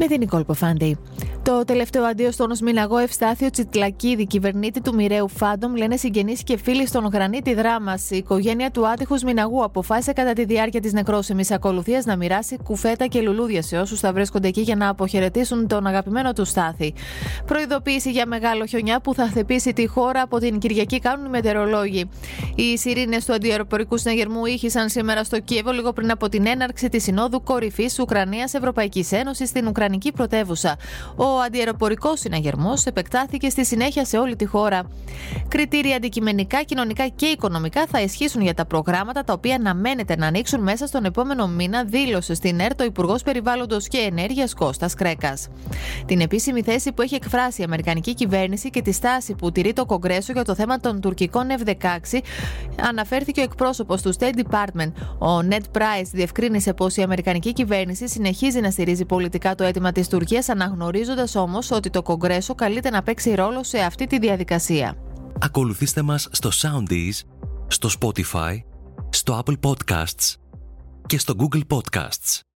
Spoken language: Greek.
Με την Νικόλ Ποφάντη. Το τελευταίο αντίο στον Οσμιναγό Ευστάθιο Τσιτλακίδη, κυβερνήτη του Μοιραίου Φάντομ, λένε συγγενείς και φίλοι στον Γρανίτη Δράμας. Η οικογένεια του άτυχους Μιναγού αποφάσισε κατά τη διάρκεια της νεκρόσιμη ακολουθίας να μοιράσει κουφέτα και λουλούδια σε όσους θα βρίσκονται εκεί για να αποχαιρετήσουν τον αγαπημένο του Στάθη. Προειδοποίηση για μεγάλο χιονιά που θα χτυπήσει τη χώρα από την Κυριακή κάνουν οι μετεωρολόγοι. Οι σιρήνες του αντιεροπορικού συναγερμού ήχησαν σήμερα στο Κίεβο λίγο πριν από την έναρξη της Συνόδου Κορυφής Ουκρανία Ευρωπαϊκή Ένωσης στην Ουκρανική πρωτεύουσα. Ο ο αντιεροπορικός συναγερμός επεκτάθηκε στη συνέχεια σε όλη τη χώρα. Κριτήρια αντικειμενικά, κοινωνικά και οικονομικά θα ισχύσουν για τα προγράμματα τα οποία αναμένεται να ανοίξουν μέσα στον επόμενο μήνα, δήλωσε στην ΕΡΤ ο Υπουργός Περιβάλλοντος και Ενέργειας Κώστας Κρέκας. Την επίσημη θέση που έχει εκφράσει η Αμερικανική κυβέρνηση και τη στάση που τηρεί το Κογκρέσο για το θέμα των τουρκικών F-16 αναφέρθηκε ο εκπρόσωπος του State Department. Ο Ned Price διευκρίνησε πως η Αμερικανική κυβέρνηση συνεχίζει να στηρίζει πολιτικά το αίτημα της Τουρκίας, αναγνωρίζοντας όμως ότι το Κογκρέσο καλείται να παίξει ρόλο σε αυτή τη διαδικασία. Ακολουθήστε μας στο Soundees, στο Spotify, στο Apple Podcasts και στο Google Podcasts.